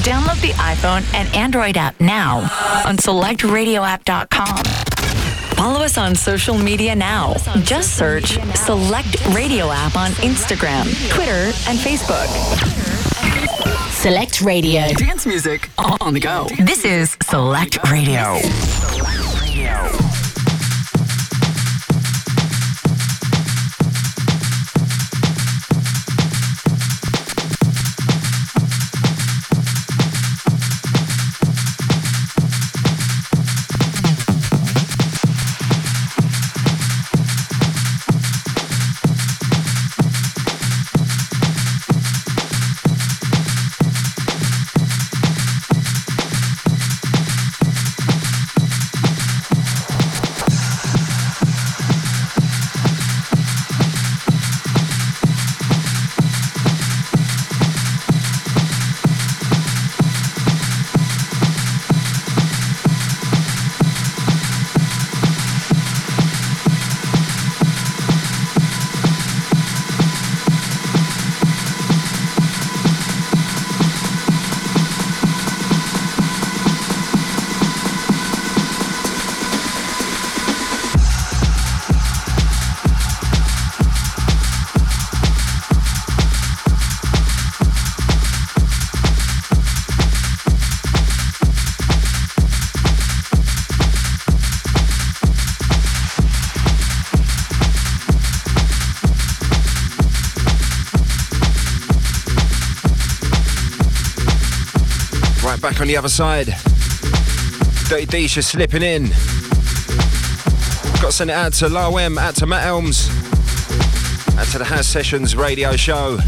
Download the iPhone and Android app now on selectradioapp.com. Follow us on social media now. Just search Select Radio App on Instagram, Twitter, and Facebook. Select Radio. Dance music on the go. This is Select Radio. On the other side. Dirty Disha slipping in. Got to send it out to Lawem, out to Matt Elms, out to the House Sessions radio show.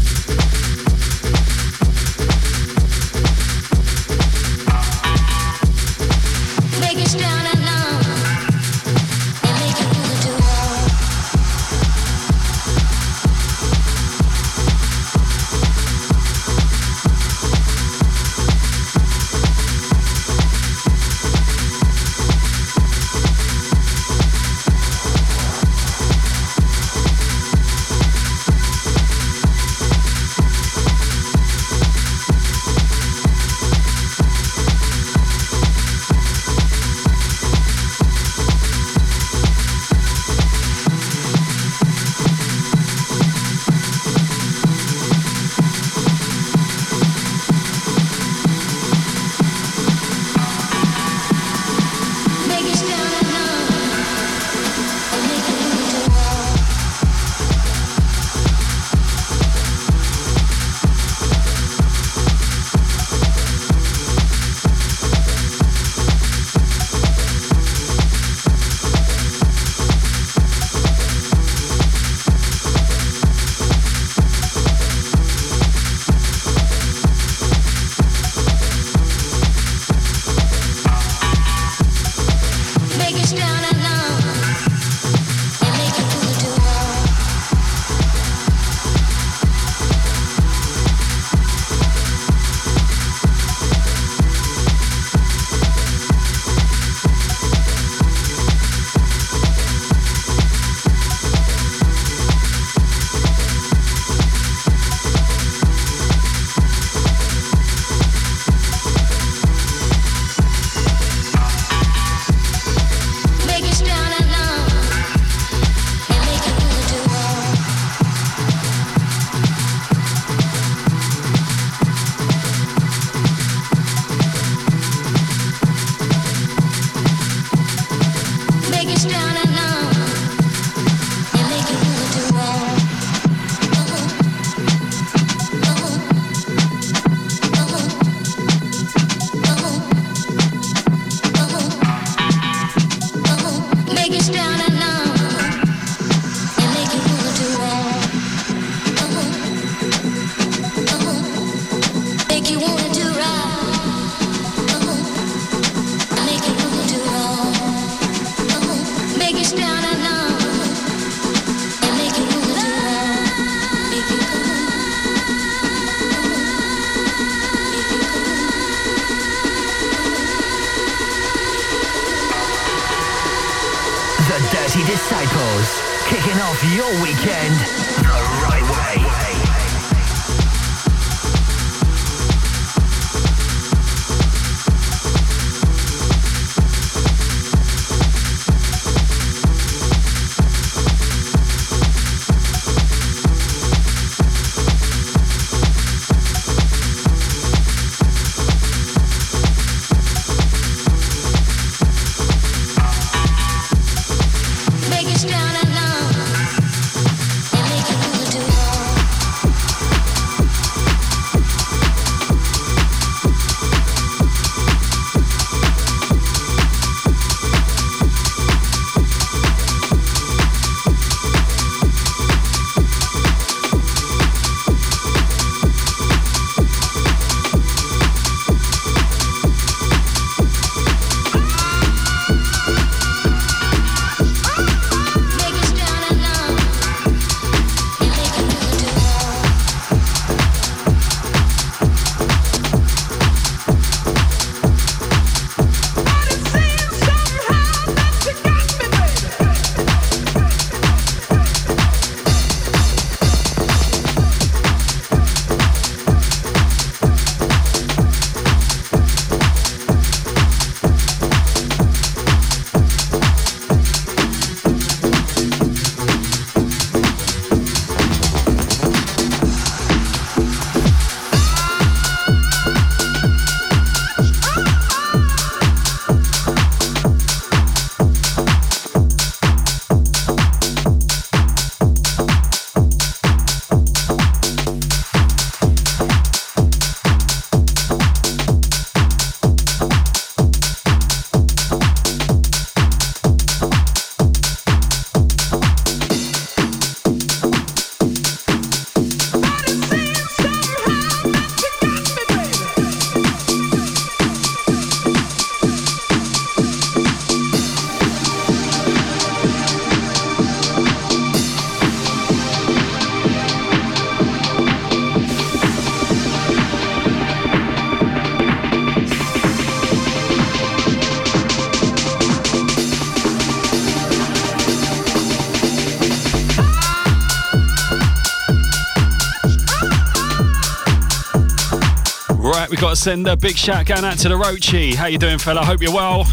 Right, we got to send a big shout going out to the Rochi. How you doing, fella? Hope you're well.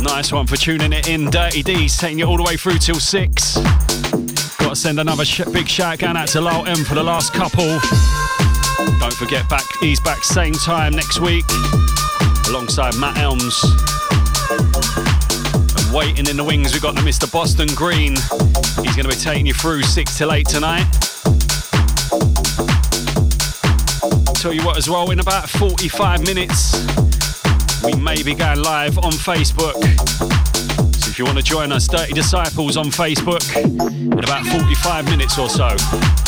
Nice one for tuning it in. Dirty D's taking you all the way through till six. Got to send another sh- big shout going out to Lyle M for the last couple. Don't forget, back he's back same time next week alongside Matt Elms. And waiting in the wings, we've got the Mr. Boston Green. He's going to be taking you through six till eight tonight. Tell you what, as well, in about 45 minutes, we may be going live on Facebook. So if you want to join us, Dirty Disciples on Facebook, in about 45 minutes or so.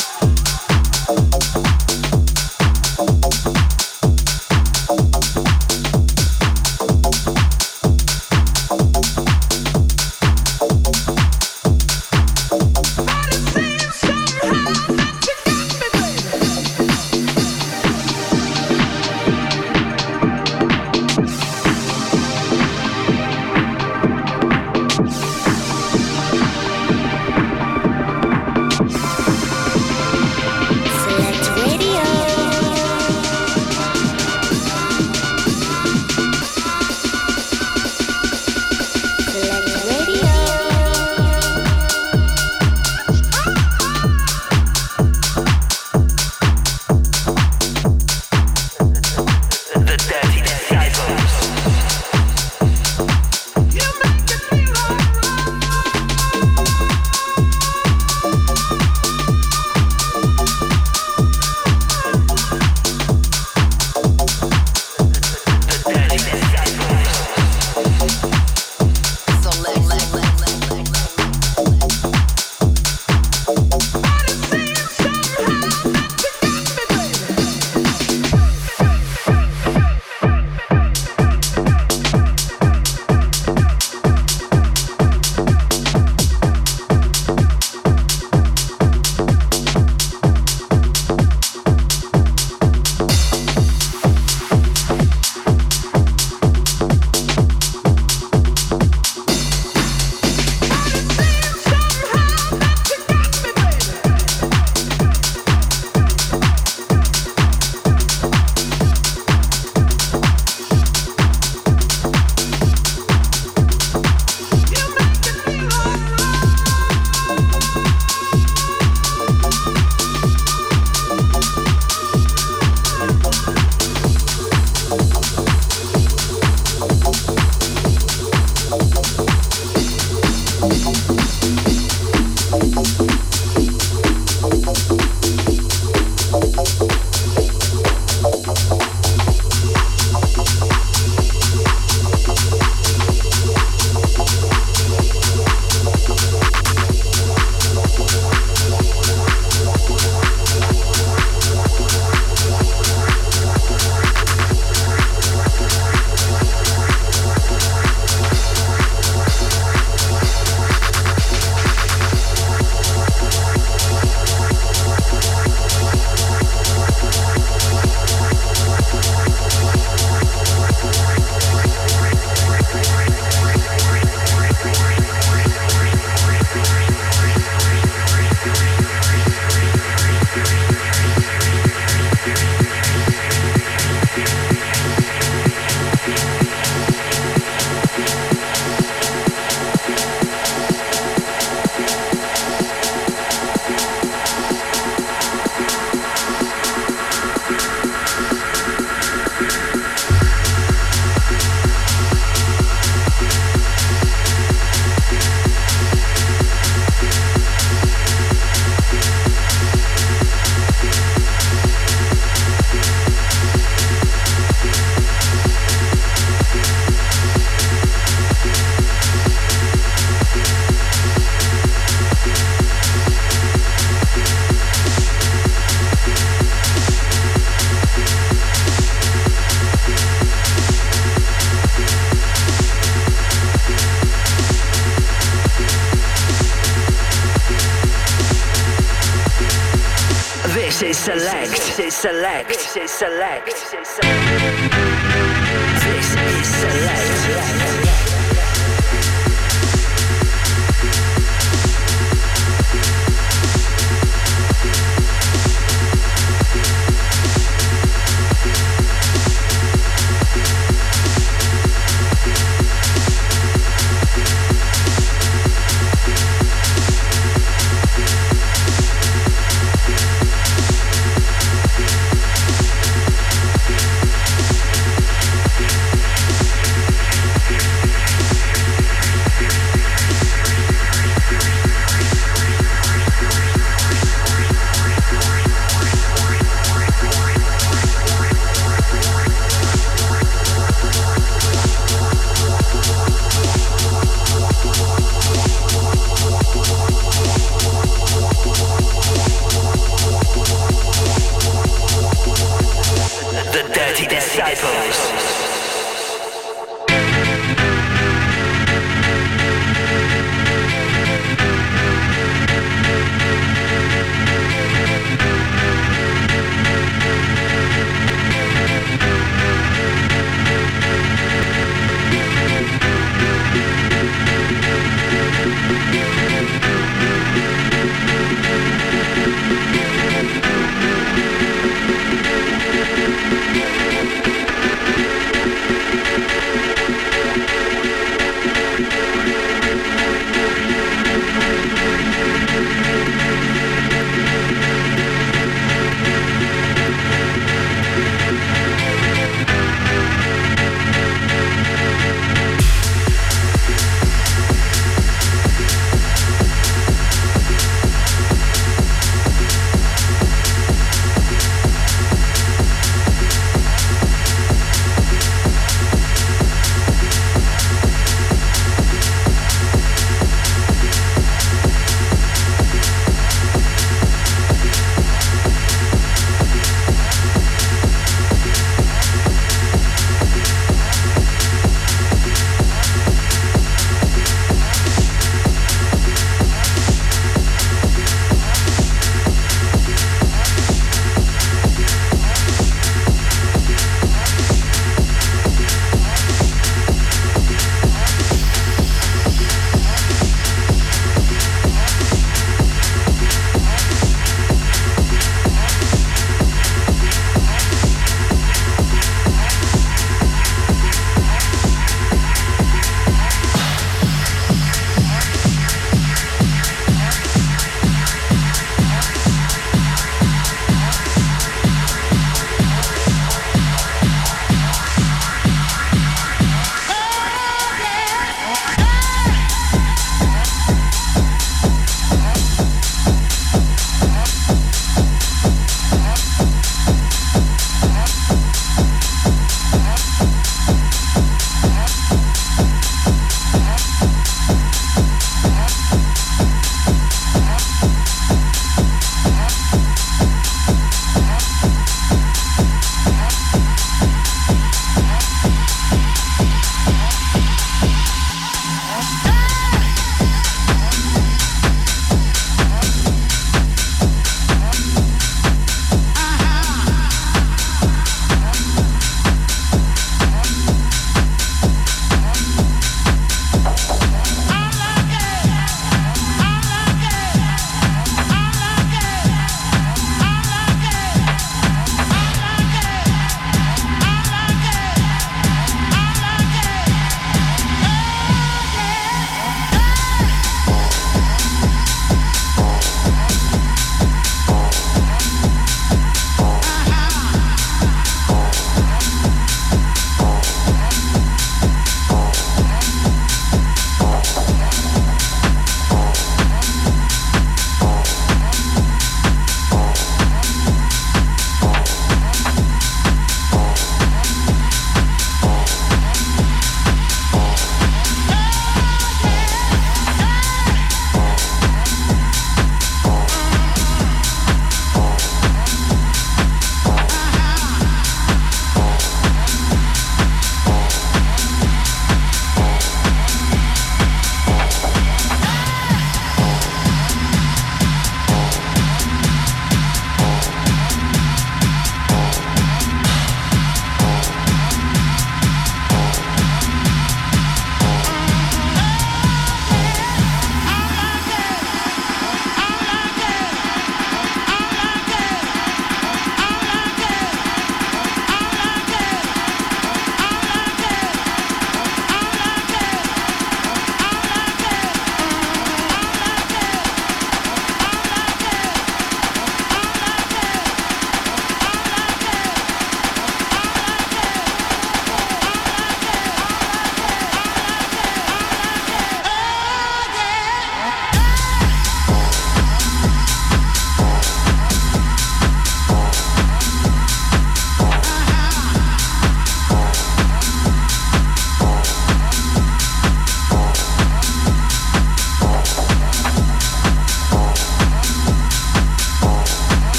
Select. This is select. This is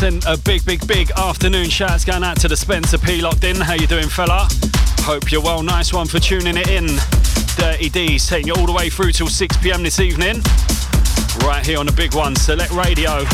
A big, big, big afternoon shouts going out to the Spencer P locked in. How you doing, fella? Hope you're well. Nice one for tuning it in. Dirty D's taking you all the way through till 6 p.m. this evening. Right here on the big one, Select Radio.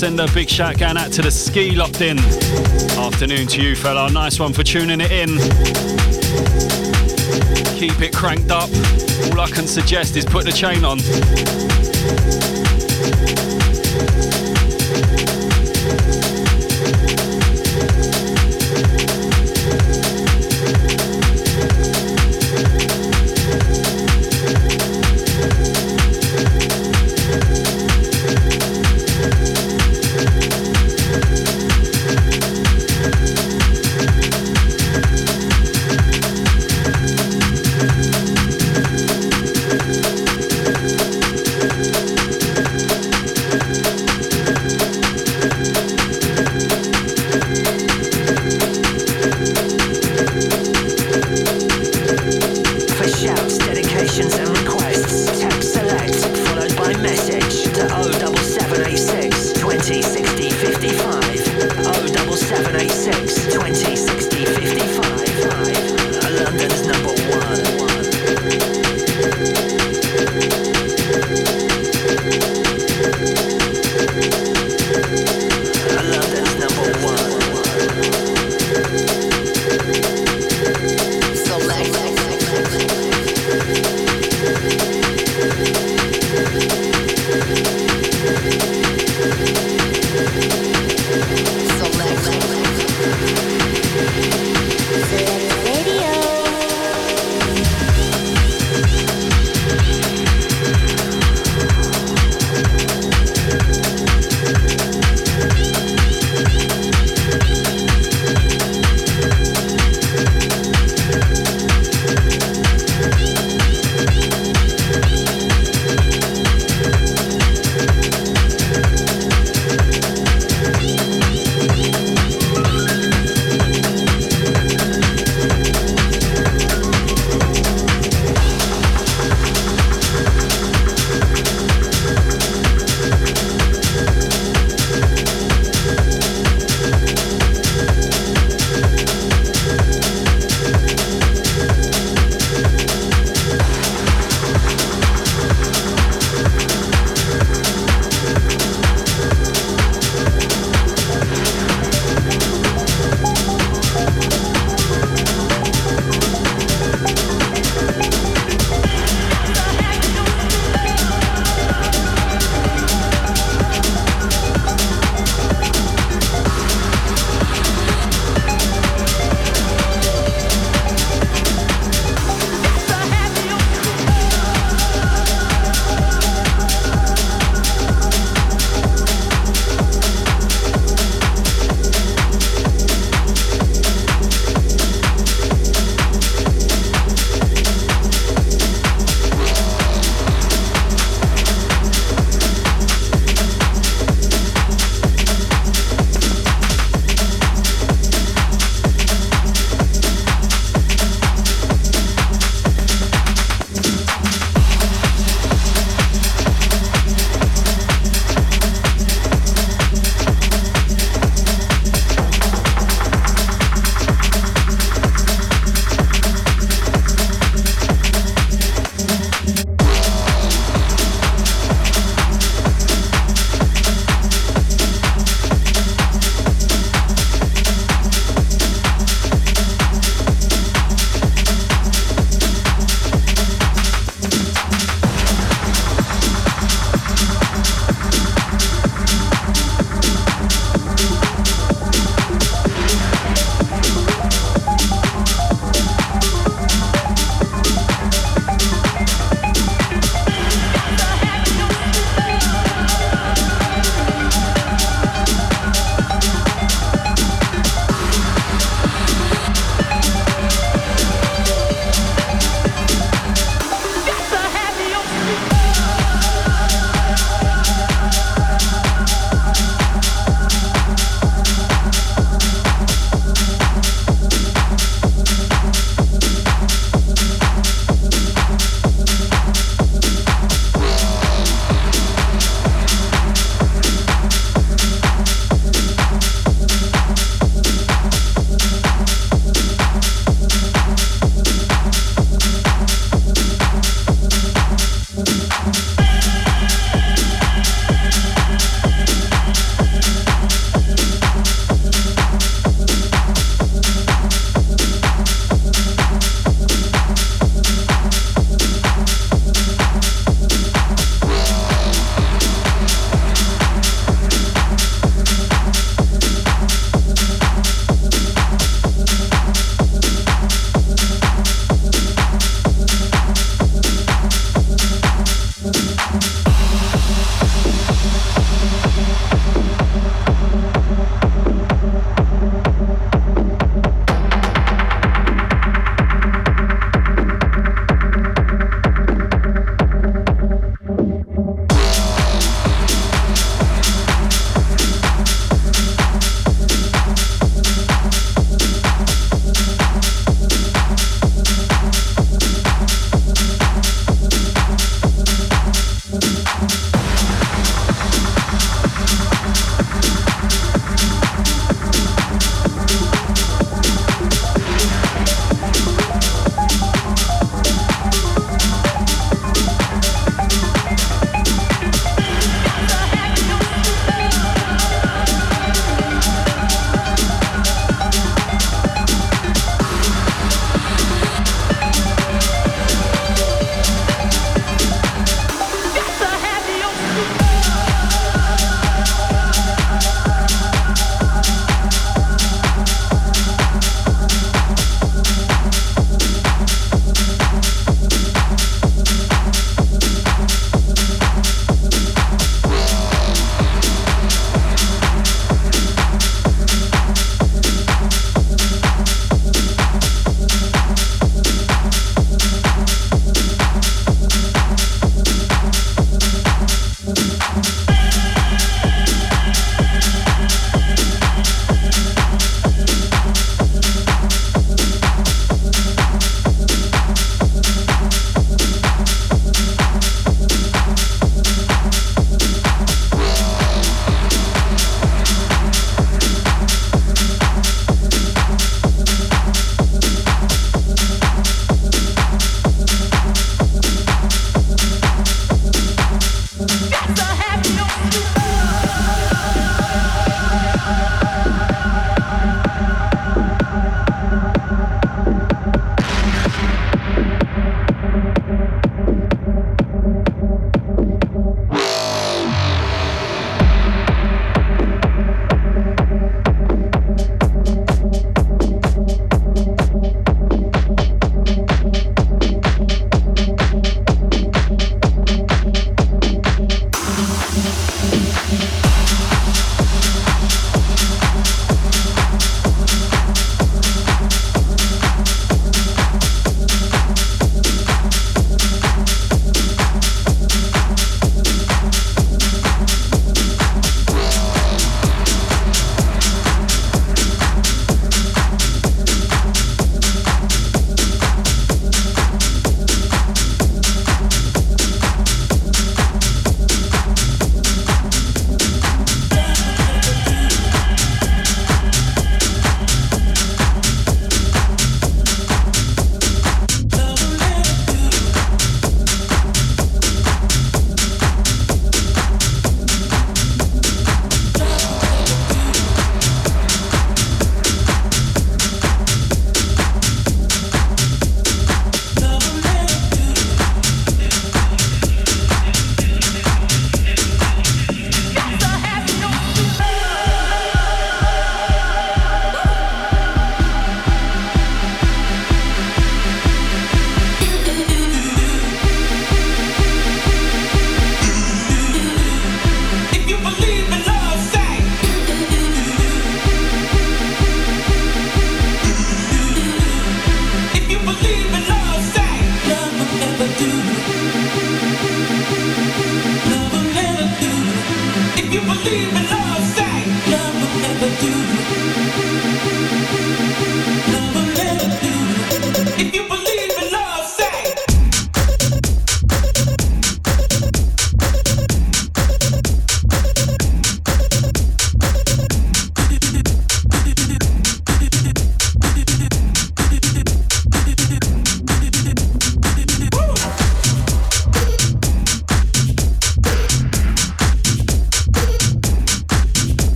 Send a big shout going out to the ski locked in. Afternoon to you, fella. Nice one for tuning it in. Keep it cranked up. All I can suggest is put the chain on.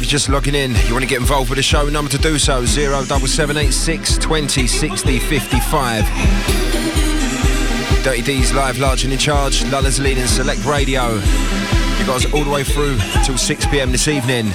Just logging in, you want to get involved with the show, number to do so 07786 20 60 55. Dirty D's live, large and in charge. Lulla's leading select radio. You guys all the way through till 6 pm this evening.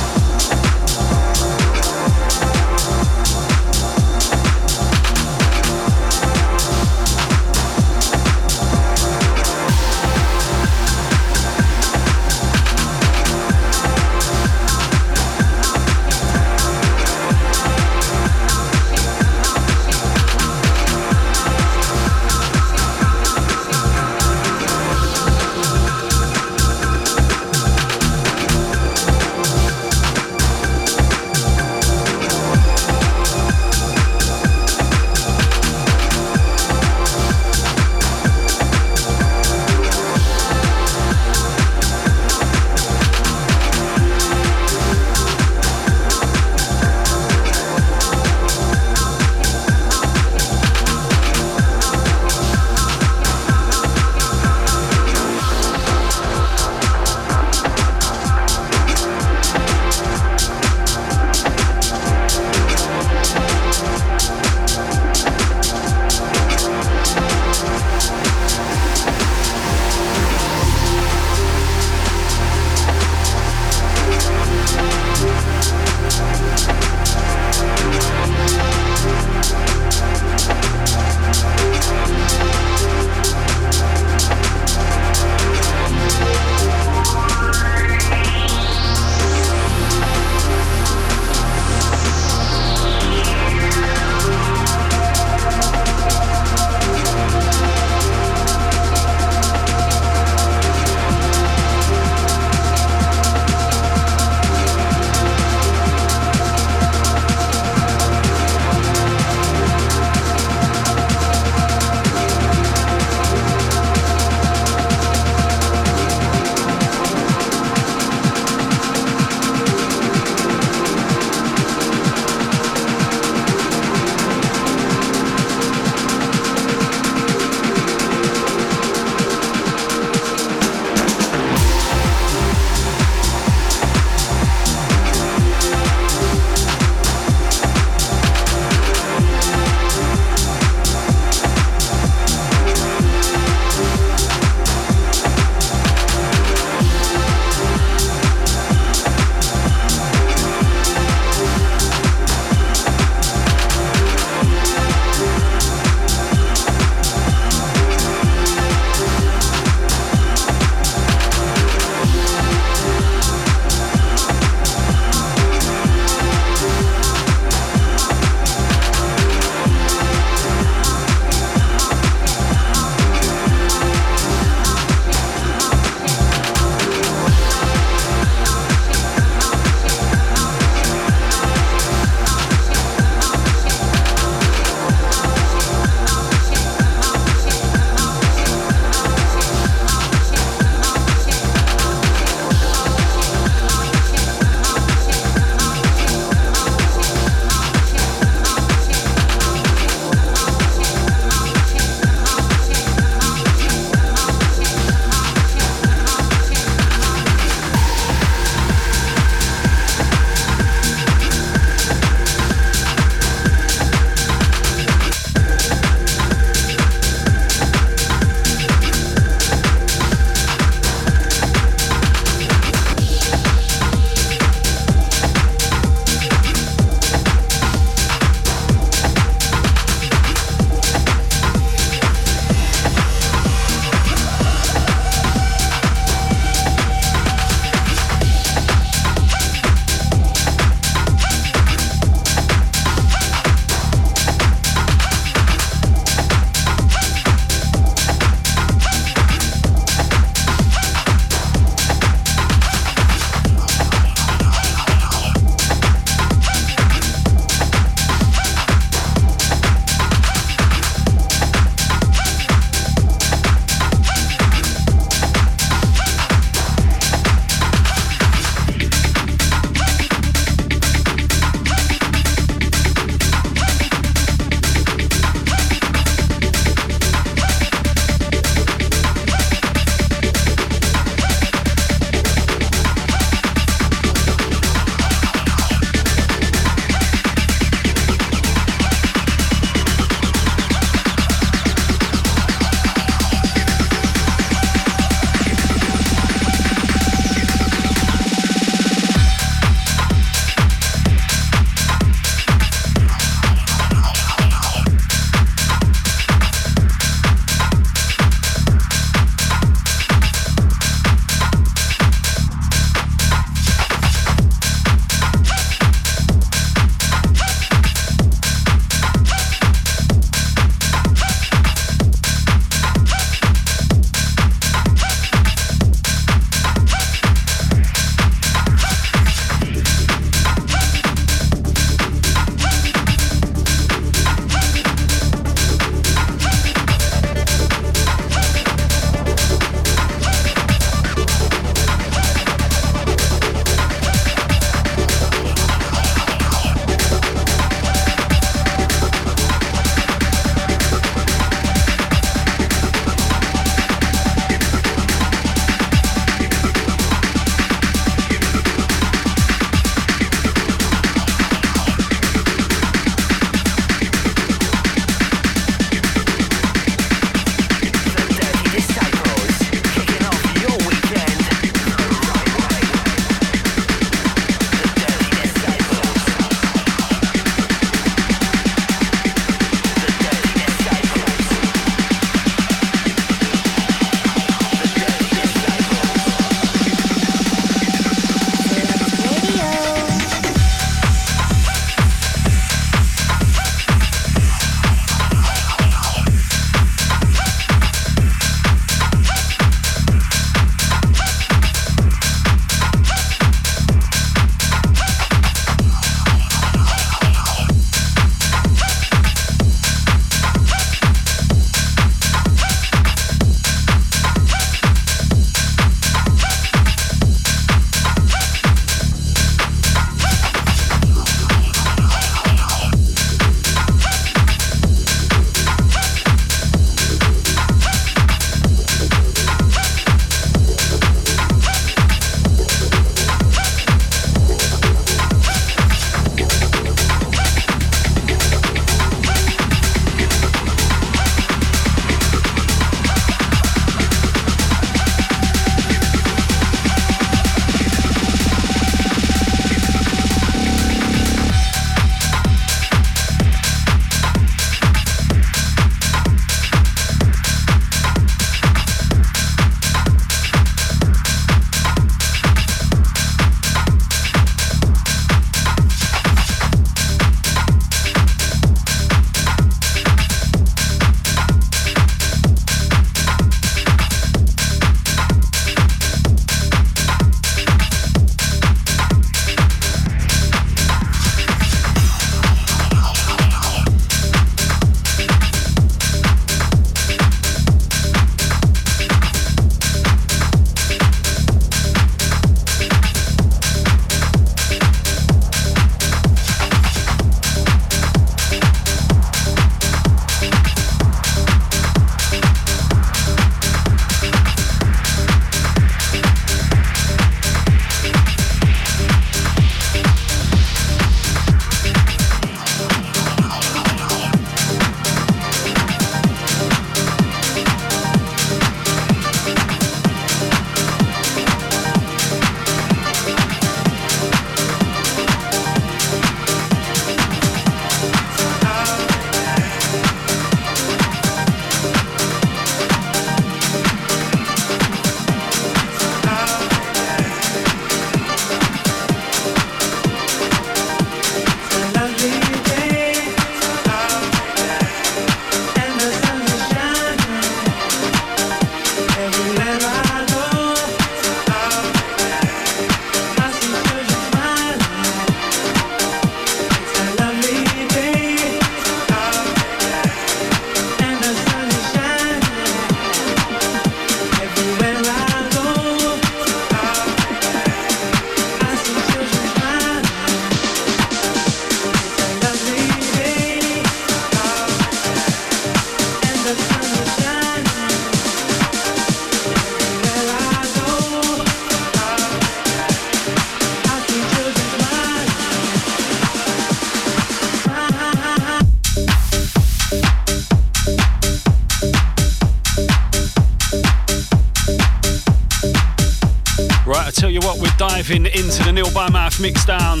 Mouth mixdown.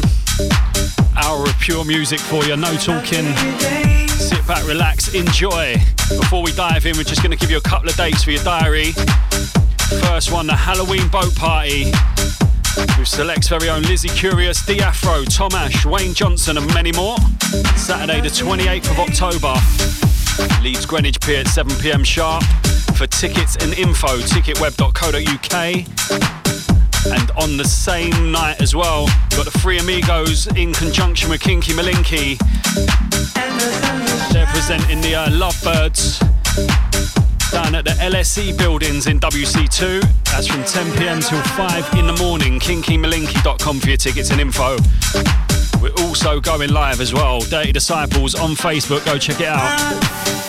Hour of pure music for you, no talking. Sit back, relax, enjoy. Before we dive in, we're just going to give you a couple of dates for your diary. First one, the Halloween boat party with Select's very own Lizzie Curious, D Afro, Tom Ash, Wayne Johnson, and many more. Saturday, the 28th of October. Leeds Greenwich Pier at 7 pm sharp. For tickets and info, ticketweb.co.uk. And on the same night as well, got the Three Amigos in conjunction with Kinky Malinky. They're presenting the uh, Lovebirds down at the LSE buildings in WC2. That's from 10 pm till 5 in the morning. KinkyMalinky.com for your tickets and info. We're also going live as well. Dirty Disciples on Facebook. Go check it out.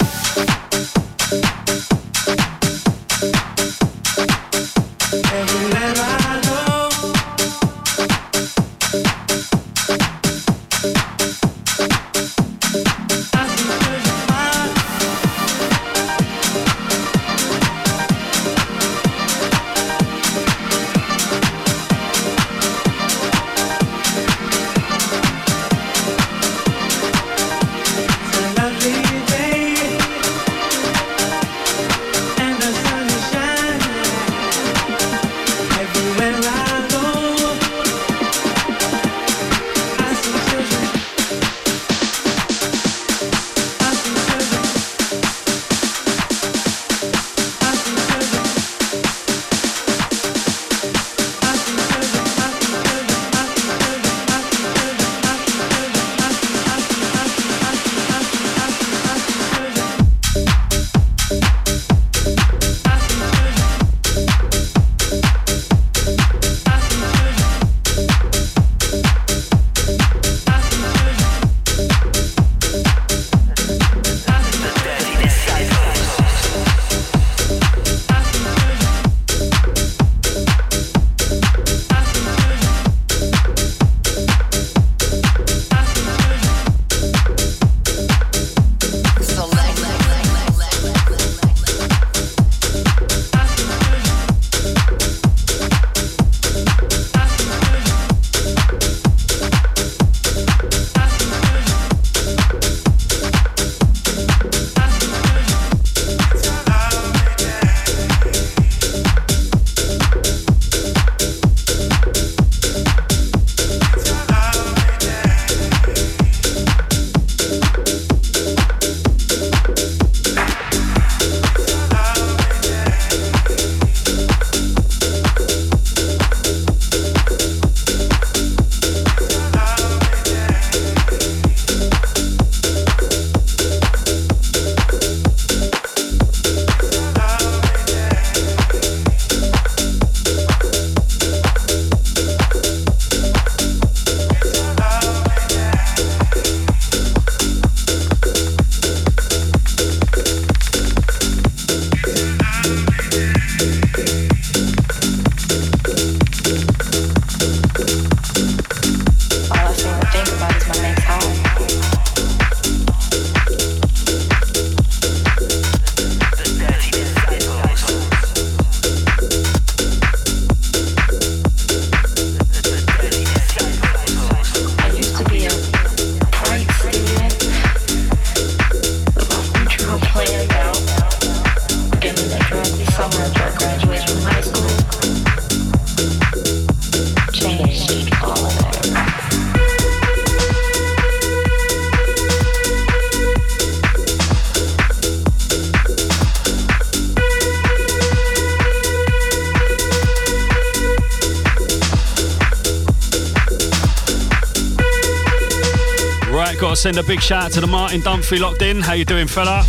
Send a big shout out to the Martin Dunphy locked in. How you doing, fella?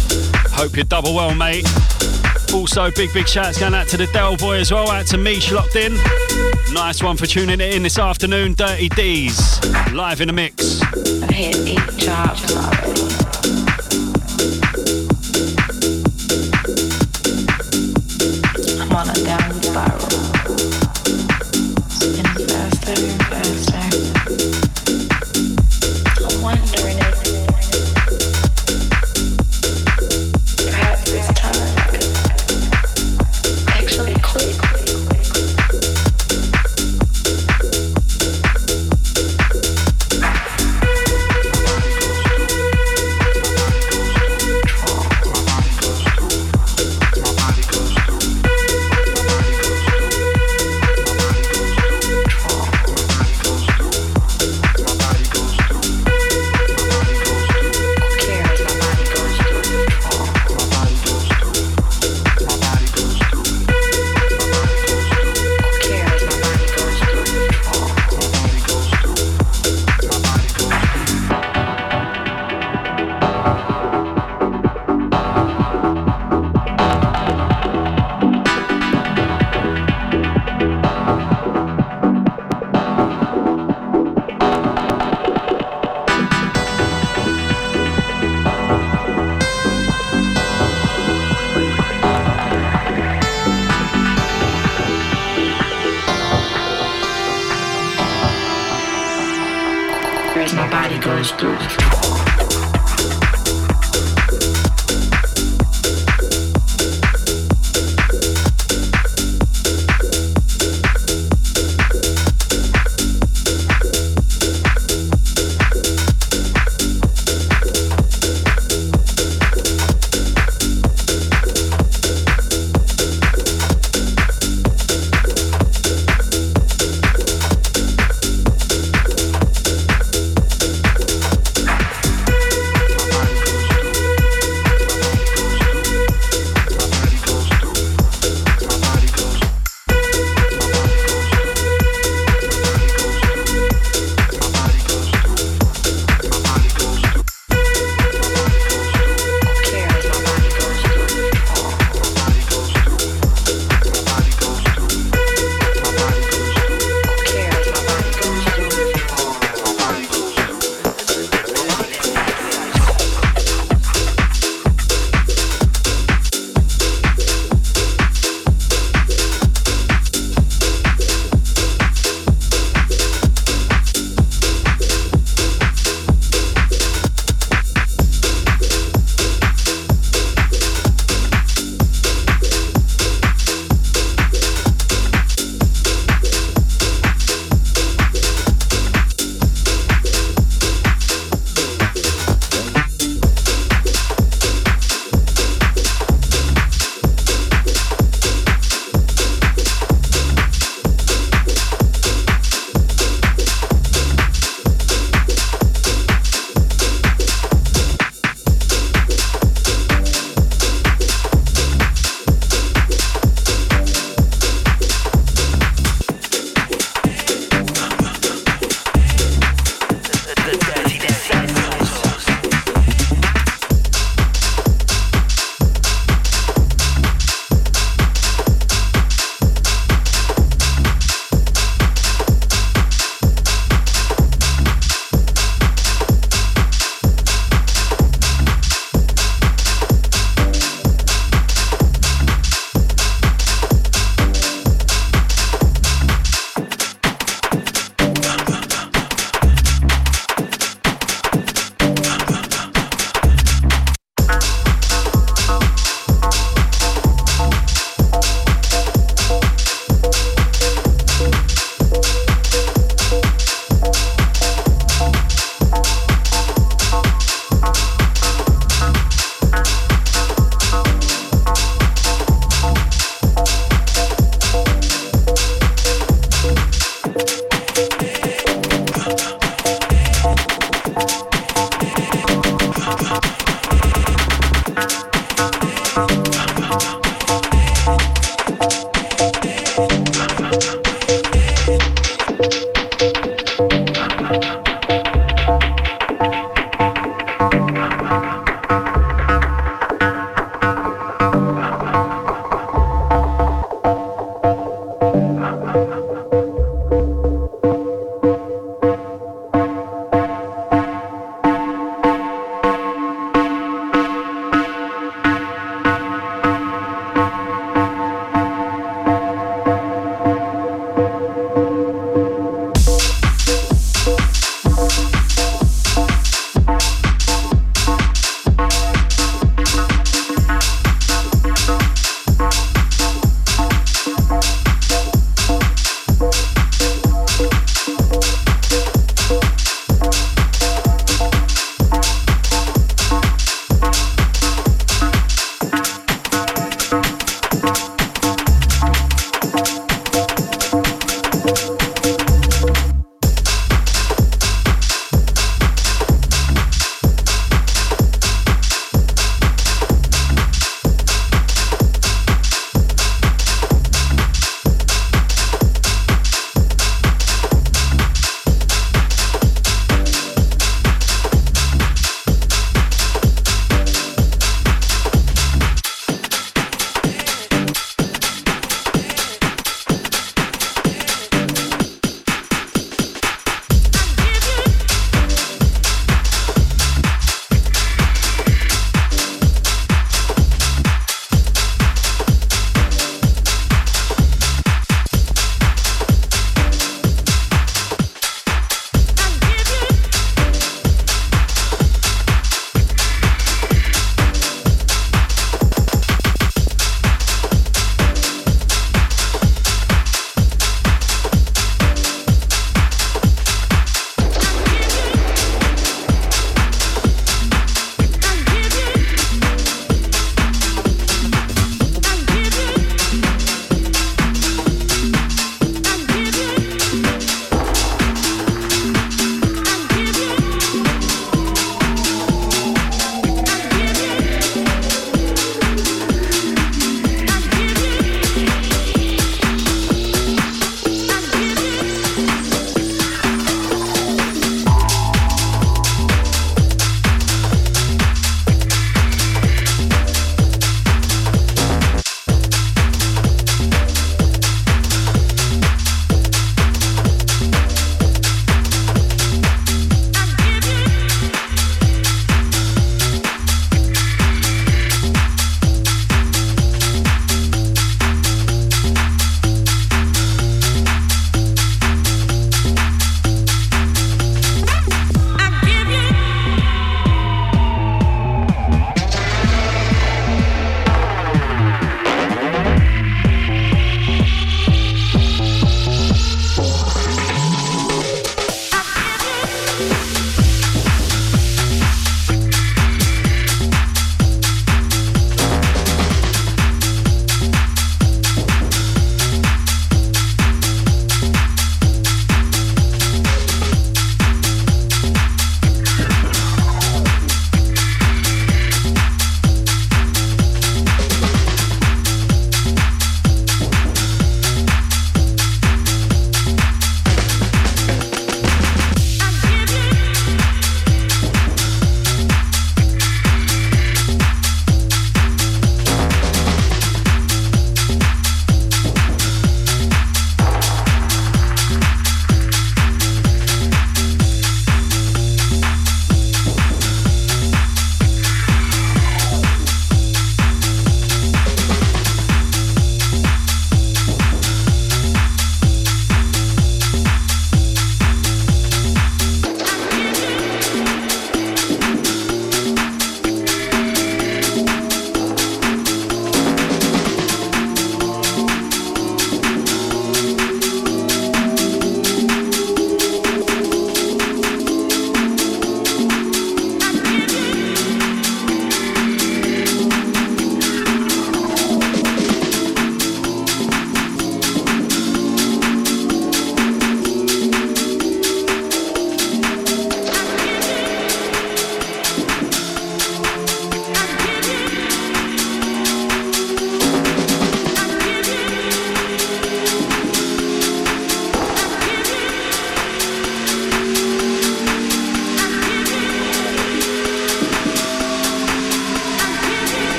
Hope you're double well, mate. Also, big, big shouts going out to the Del Boy as well. Out to Mish locked in. Nice one for tuning in this afternoon. Dirty D's live in the mix.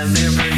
and they're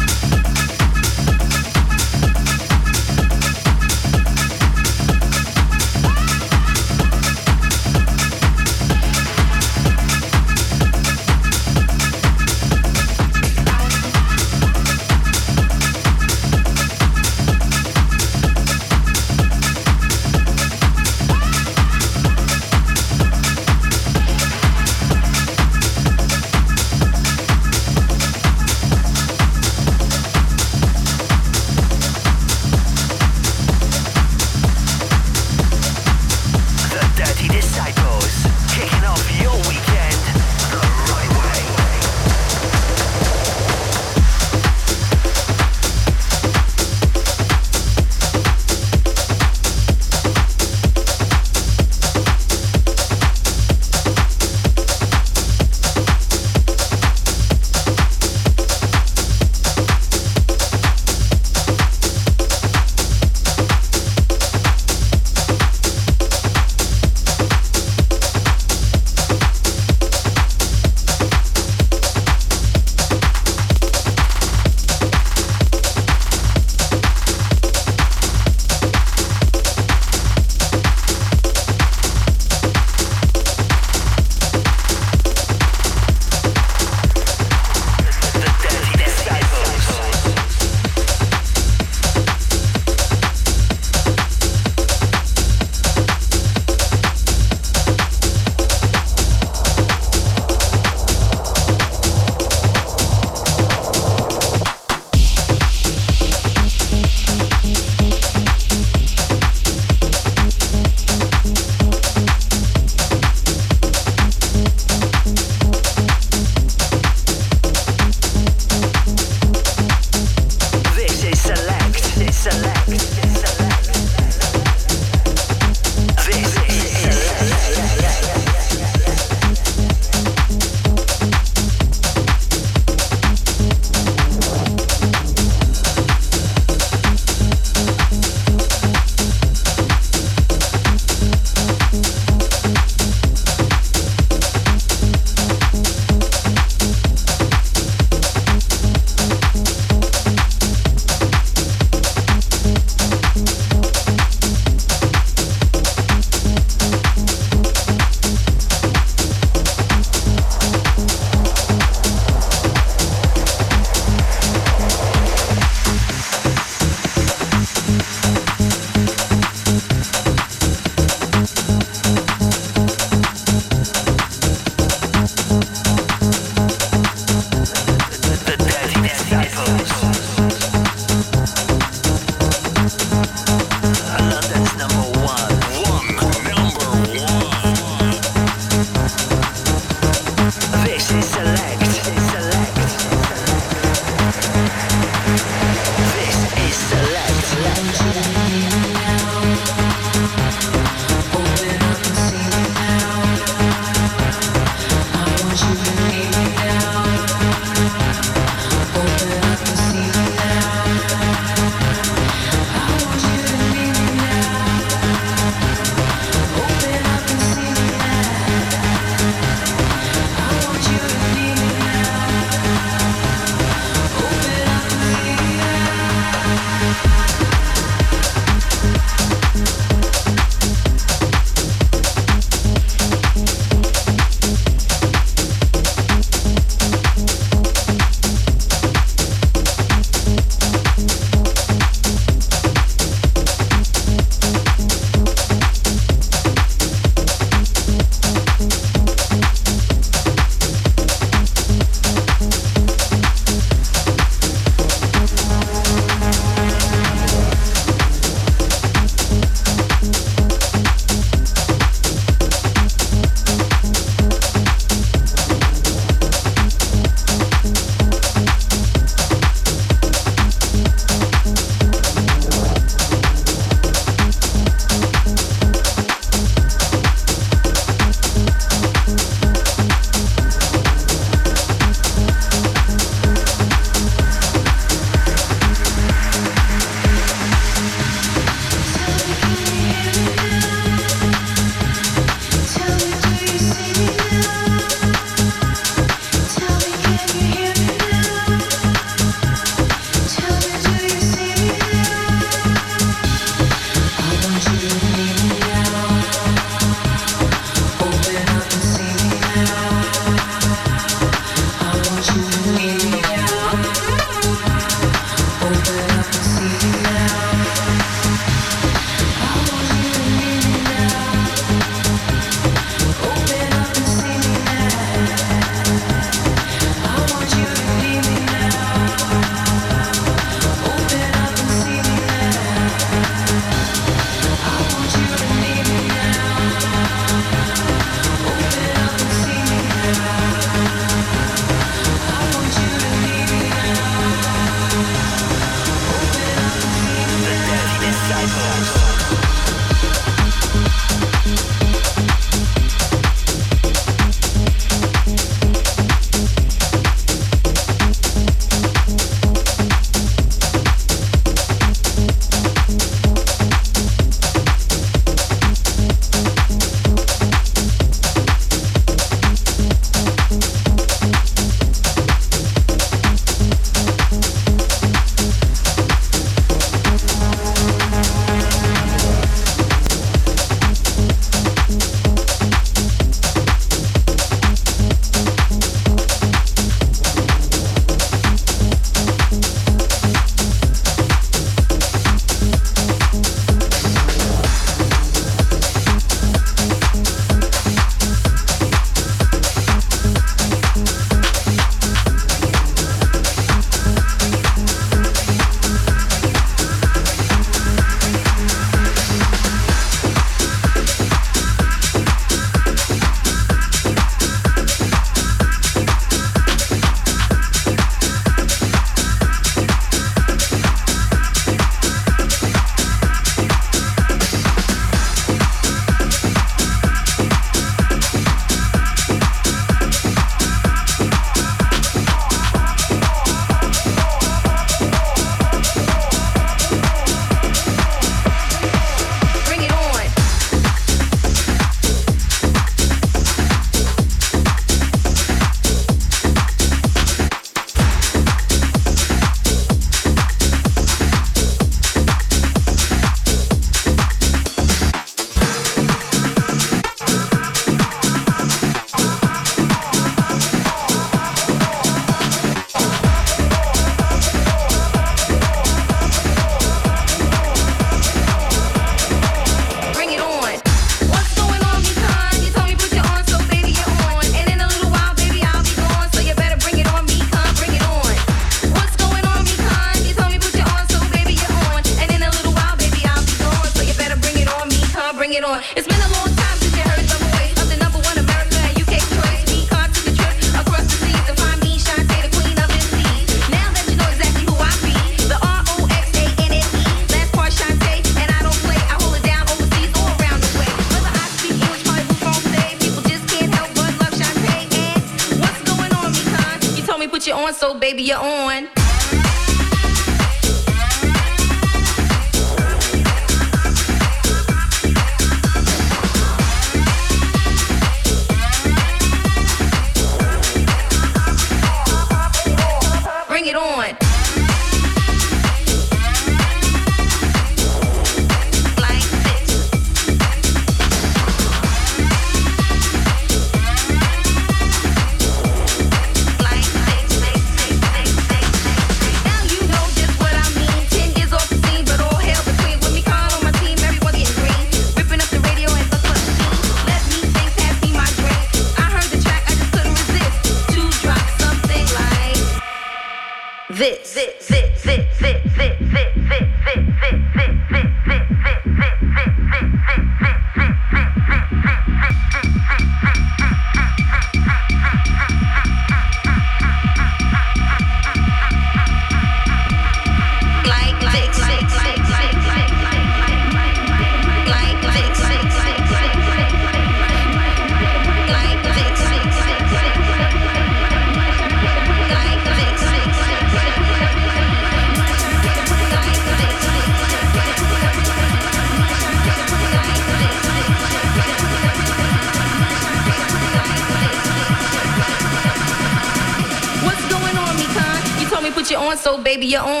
il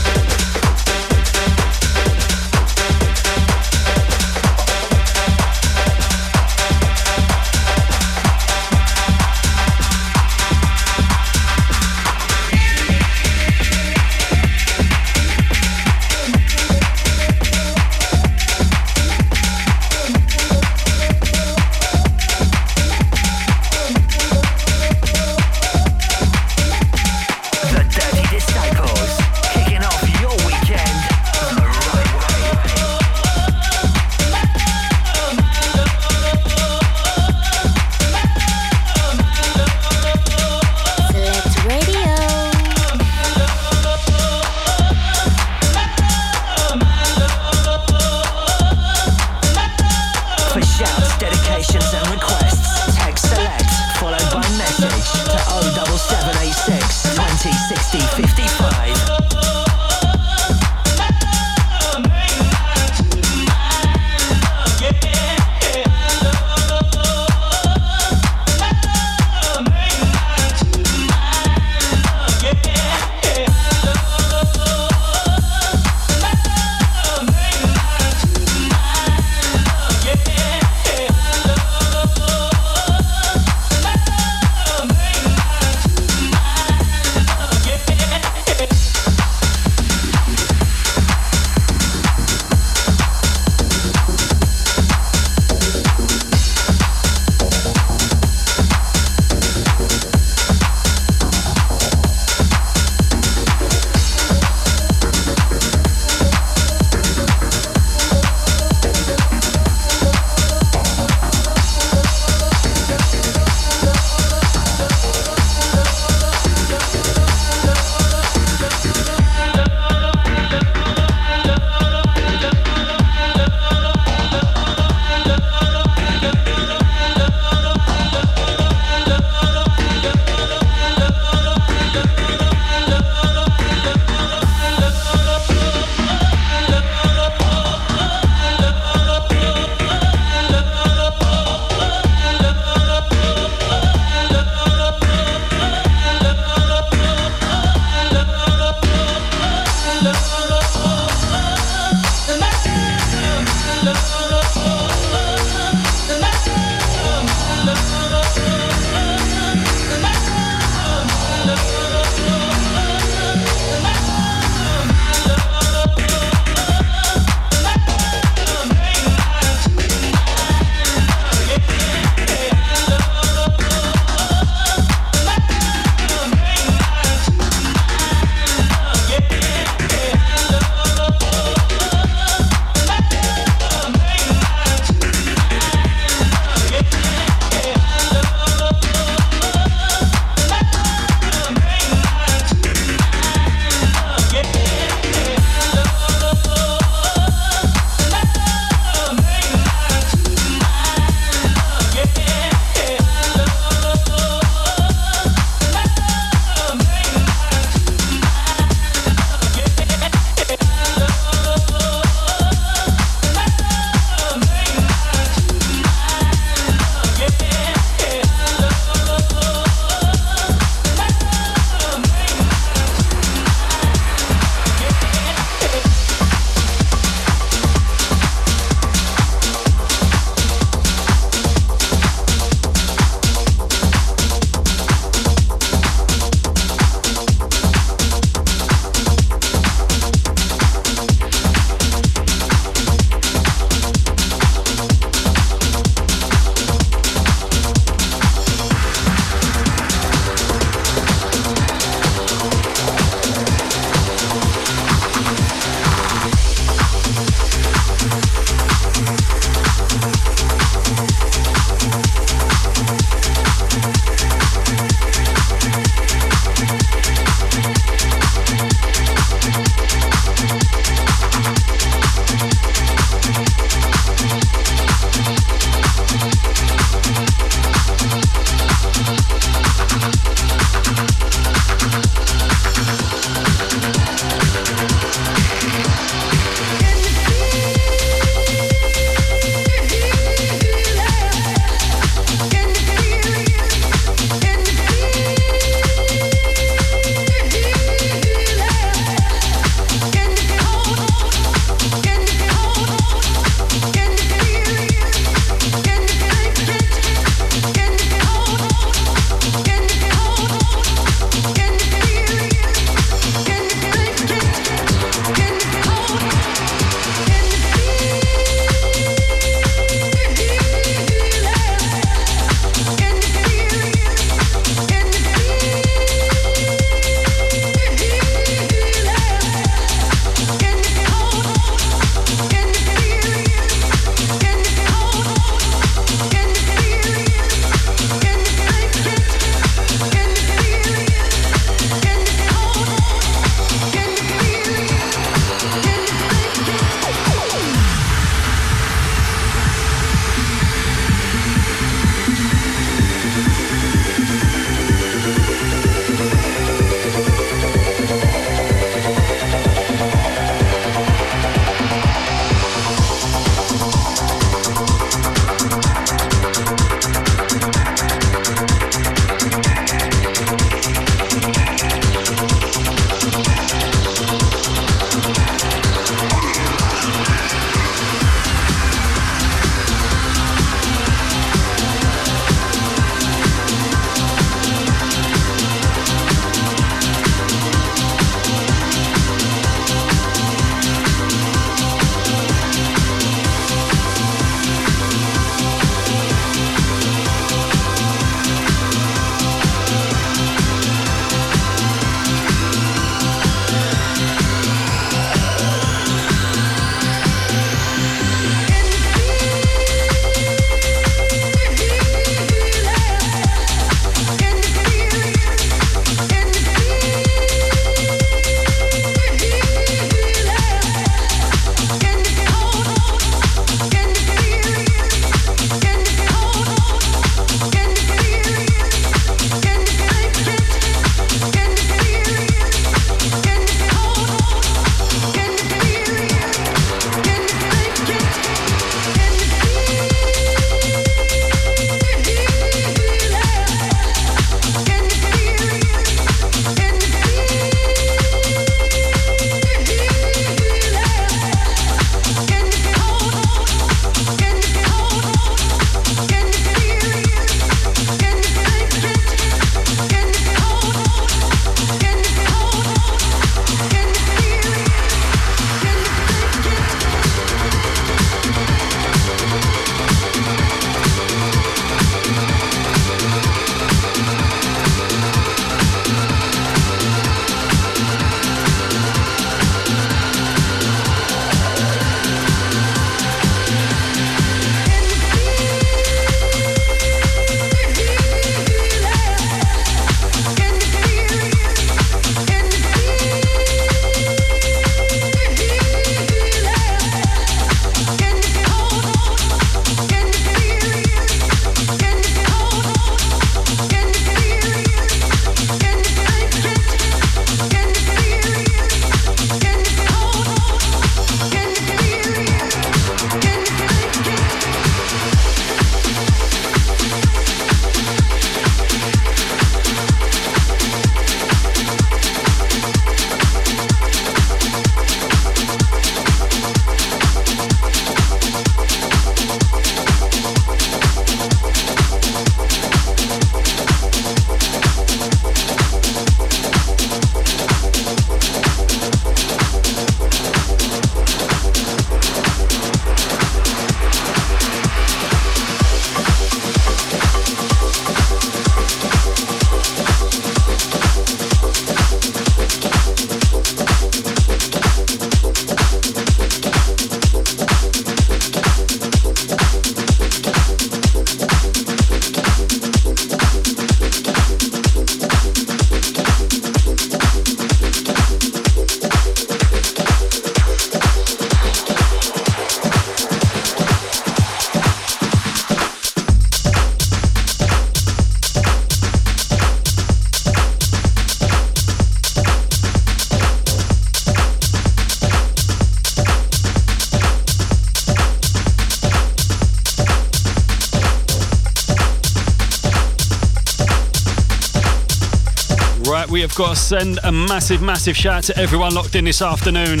Have got to send a massive, massive shout to everyone locked in this afternoon.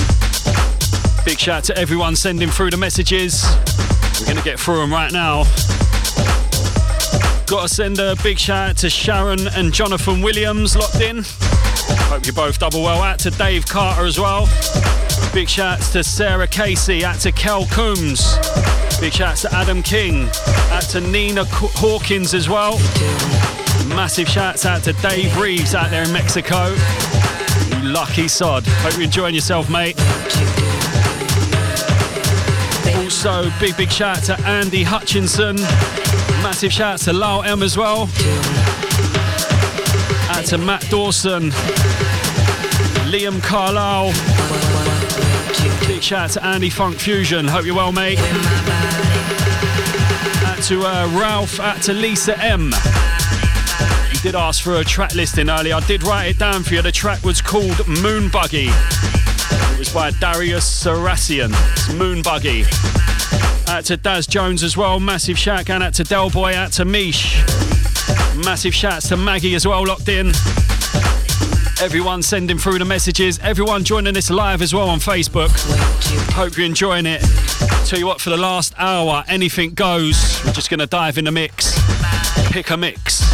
Big shout to everyone sending through the messages. We're going to get through them right now. Got to send a big shout to Sharon and Jonathan Williams locked in. Hope you both double well. Out to Dave Carter as well. Big shouts to Sarah Casey. Out to Kel Coombs. Big shouts to Adam King. Out to Nina Hawkins as well. Massive shouts out to Dave Reeves out there in Mexico. You lucky sod. Hope you're enjoying yourself, mate. Also, big, big shout to Andy Hutchinson. Massive shout to Lyle M as well. Out to Matt Dawson. Liam Carlisle. Big shout to Andy Funk Fusion. Hope you're well, mate. Out to uh, Ralph. Out to Lisa M did ask for a track listing earlier. I did write it down for you. The track was called Moon Buggy. It was by Darius Syrossian. It's Moon Buggy. Out to Daz Jones as well. Massive shout and out to Del Boy. Out to Mish. Massive shouts to Maggie as well, locked in. Everyone sending through the messages. Everyone joining us live as well on Facebook. Hope you're enjoying it. Tell you what, for the last hour, anything goes. We're just going to dive in the mix. Pick a mix.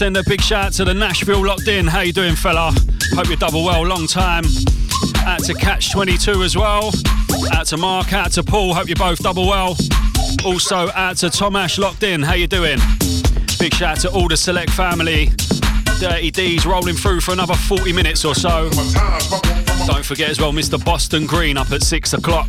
Send a big shout out to the Nashville locked in. How you doing, fella? Hope you're double well. Long time. Out to Catch 22 as well. Out to Mark. Out to Paul. Hope you're both double well. Also out to Tom Ash locked in. How you doing? Big shout out to all the Select family. Dirty D's rolling through for another 40 minutes or so. Don't forget as well, Mr. Boston Green up at six o'clock.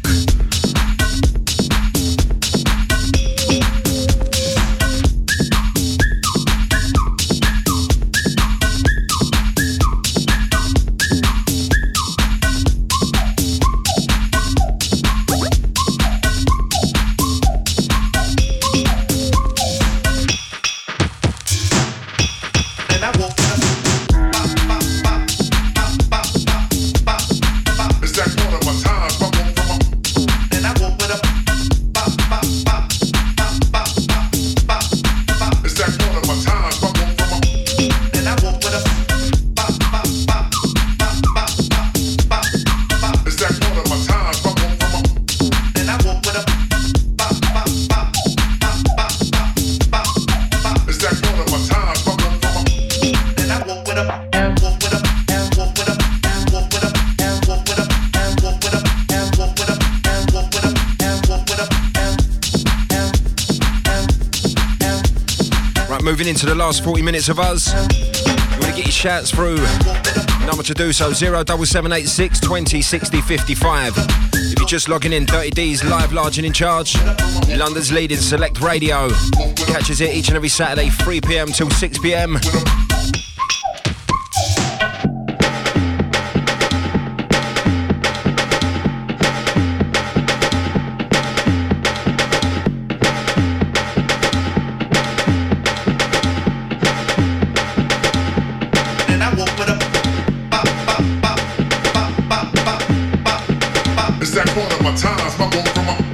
Into the last 40 minutes of us. You want to get your shouts through? Number to do so 07786 20 60 55. If you're just logging in, Dirty D's live, large and in charge. London's leading select radio. Catches it each and every Saturday, 3 pm till 6 pm. That corner, my time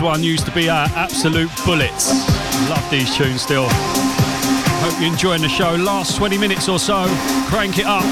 one used to be our absolute bullets. Love these tunes still. Hope you're enjoying the show. Last 20 minutes or so, crank it up.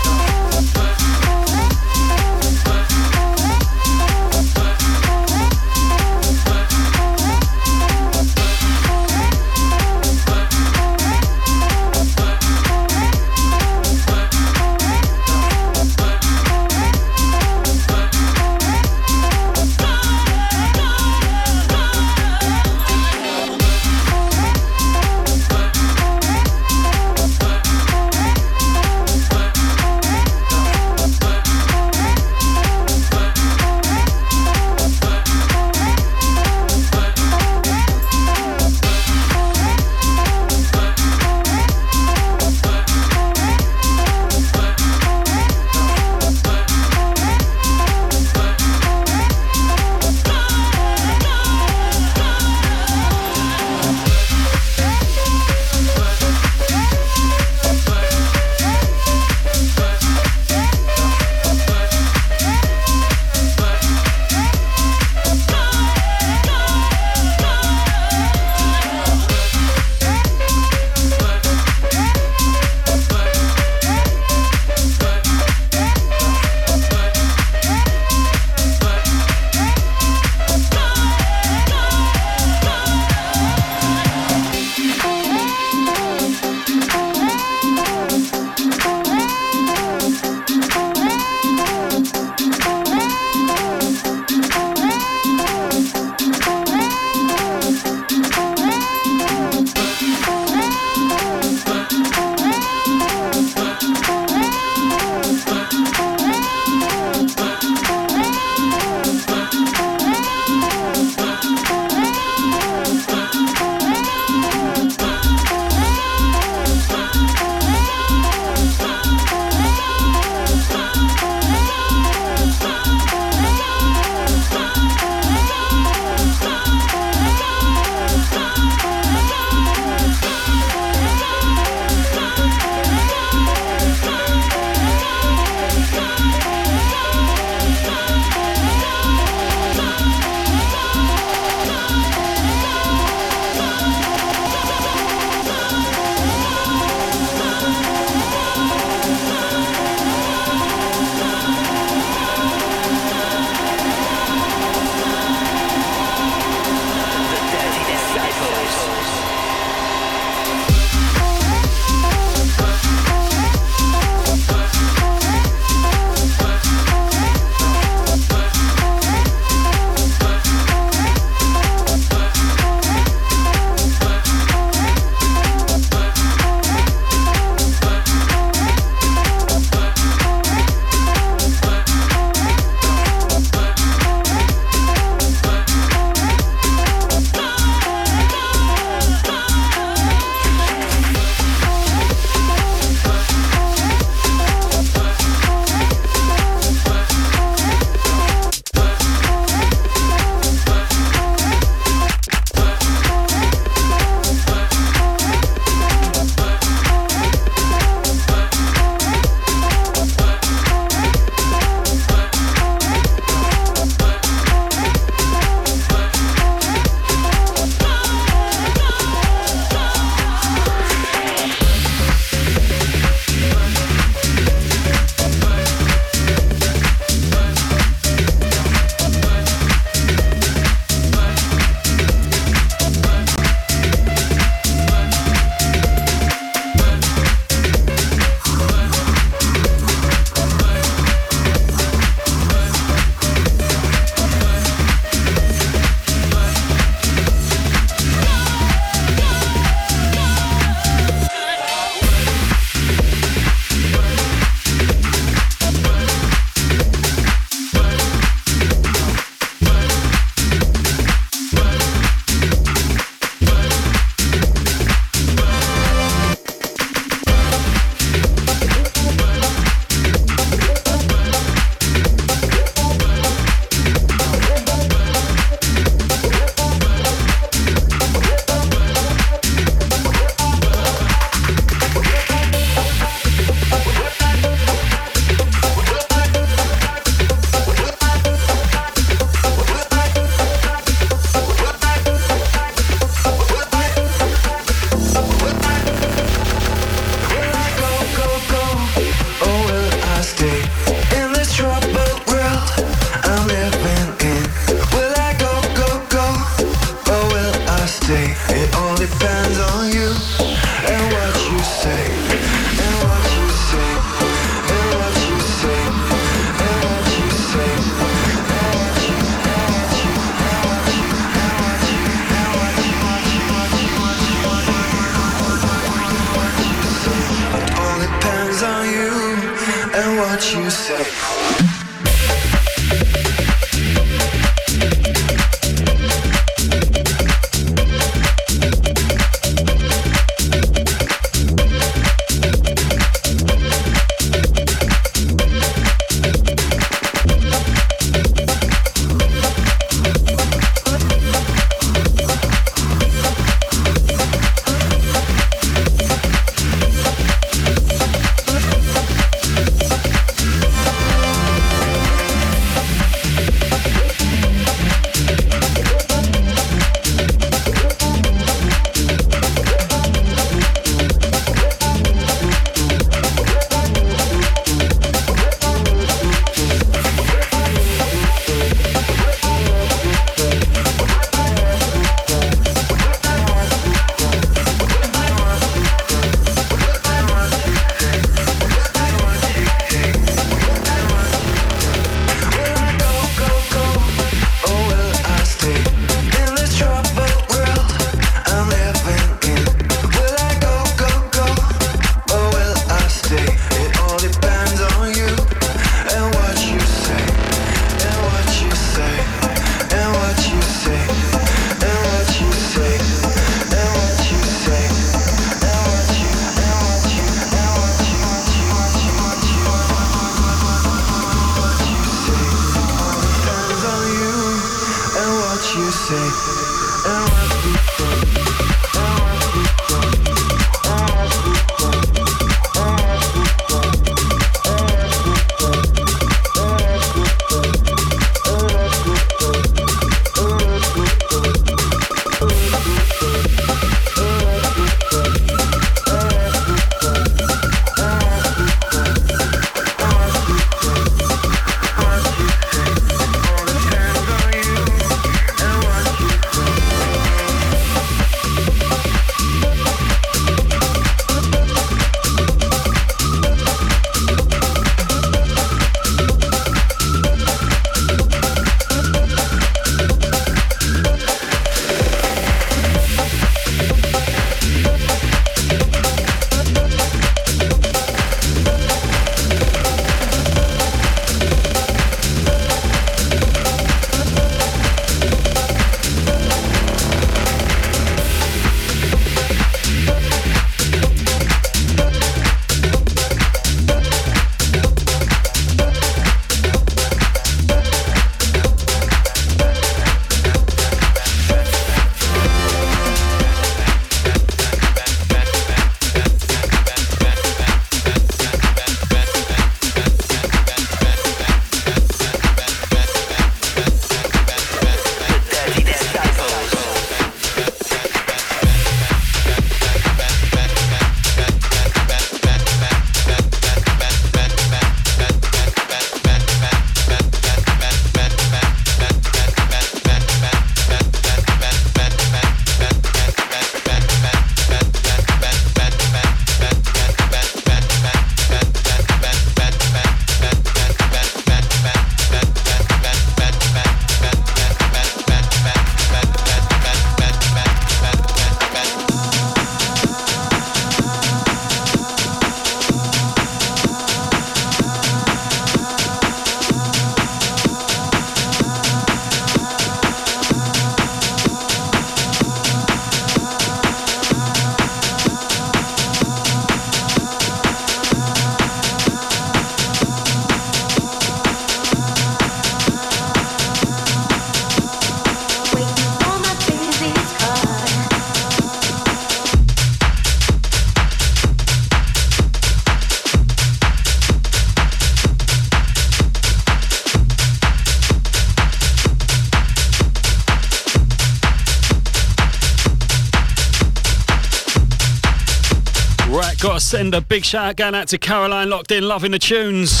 Send a big shout out going out to Caroline locked in, loving the tunes.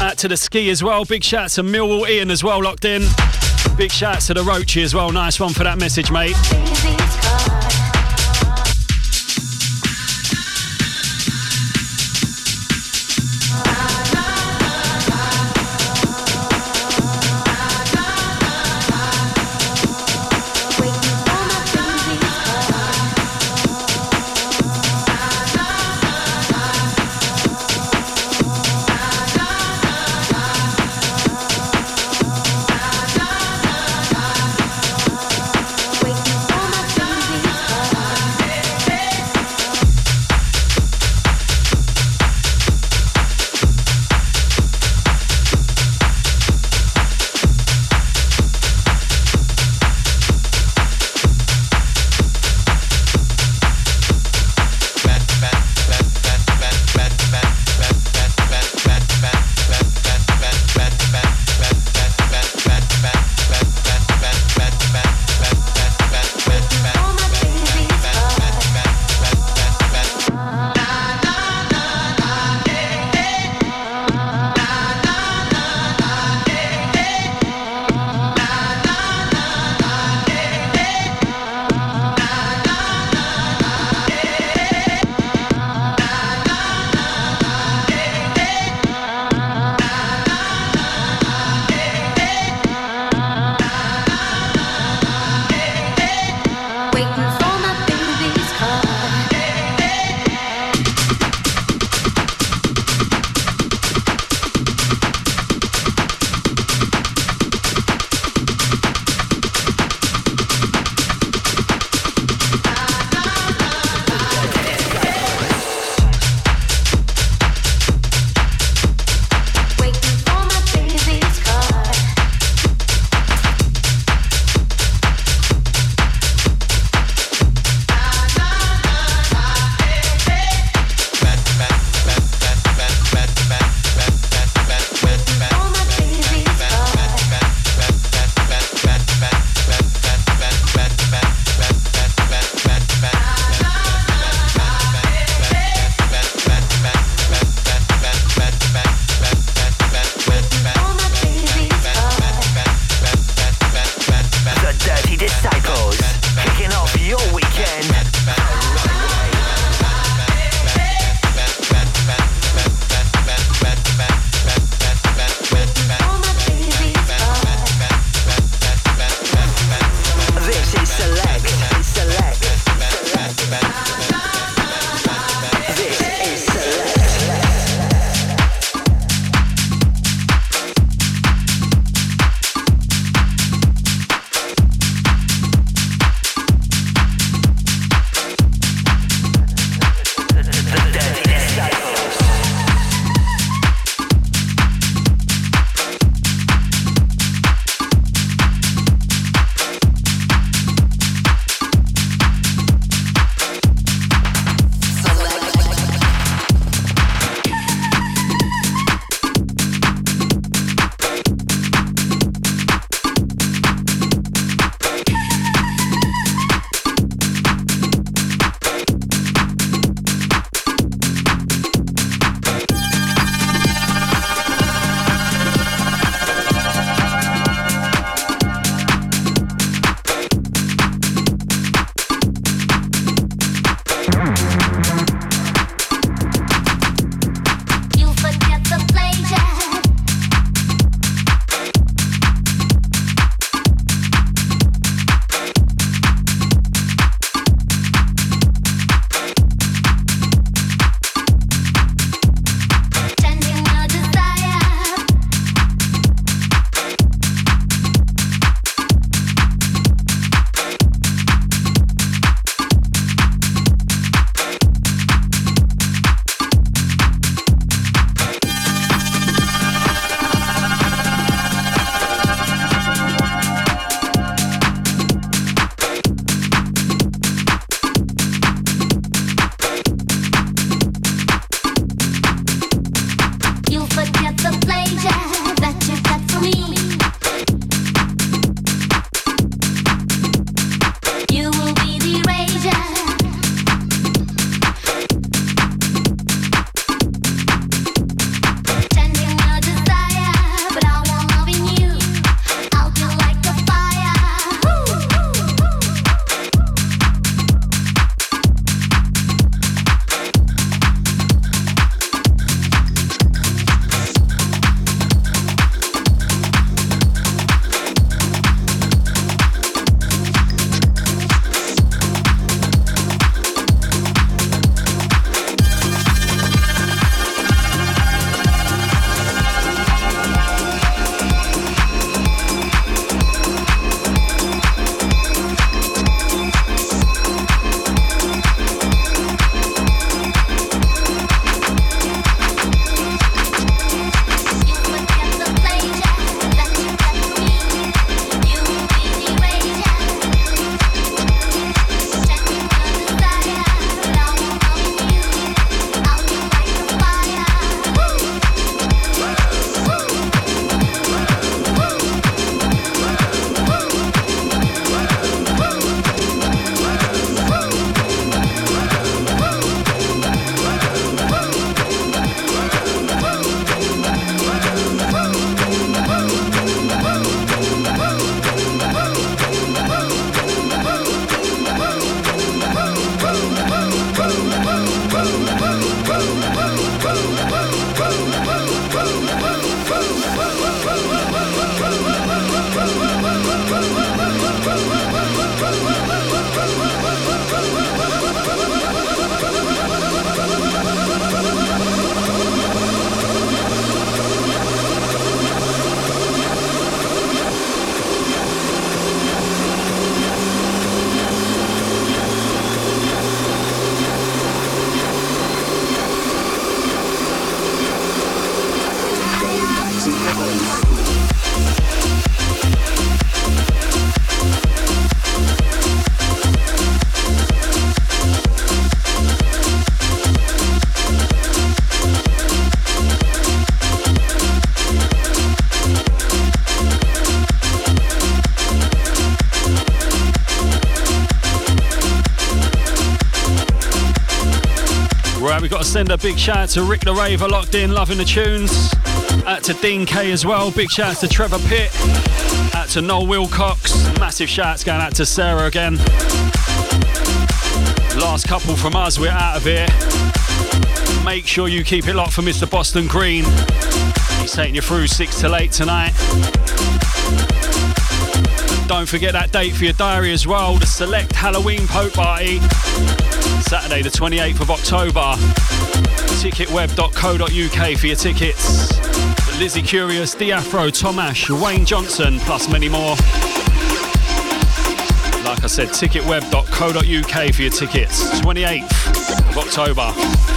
Out to the ski as well. Big shout to Millwall Ian as well locked in. Big shout out to the Roachy as well. Nice one for that message, mate. Send a big shout out to Rick the Raver, locked in, loving the tunes. Out to Dean K as well. Big shout out to Trevor Pitt. Out to Noel Wilcox. Massive shouts going out to Sarah again. Last couple from us, we're out of here. Make sure you keep it locked for Mr. Boston Green. He's taking you through 6 till 8 tonight. Don't forget that date for your diary as well the Select Halloween Pope Party. Saturday, the 28th of October ticketweb.co.uk for your tickets. Lizzie Curious, Diafro, Tomash, Wayne Johnson, plus many more. Like I said, ticketweb.co.uk for your tickets. 28th of October.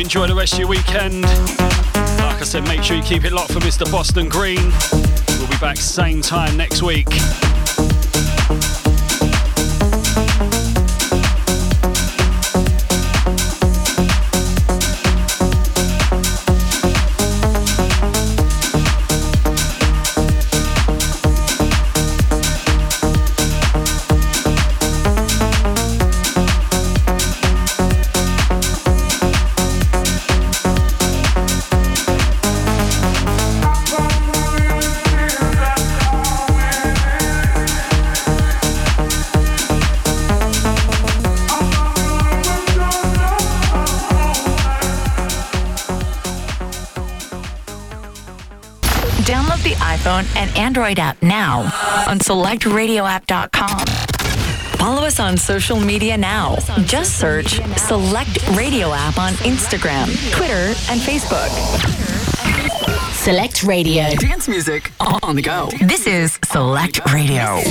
Enjoy the rest of your weekend. Like I said, make sure you keep it locked for Mr. Boston Green. We'll be back same time next week. Android app now on selectradioapp.com. Follow us on social media now. Just search Select Radio app on Instagram, Twitter, and Facebook. Select Radio. Dance music on the go. This is Select Radio.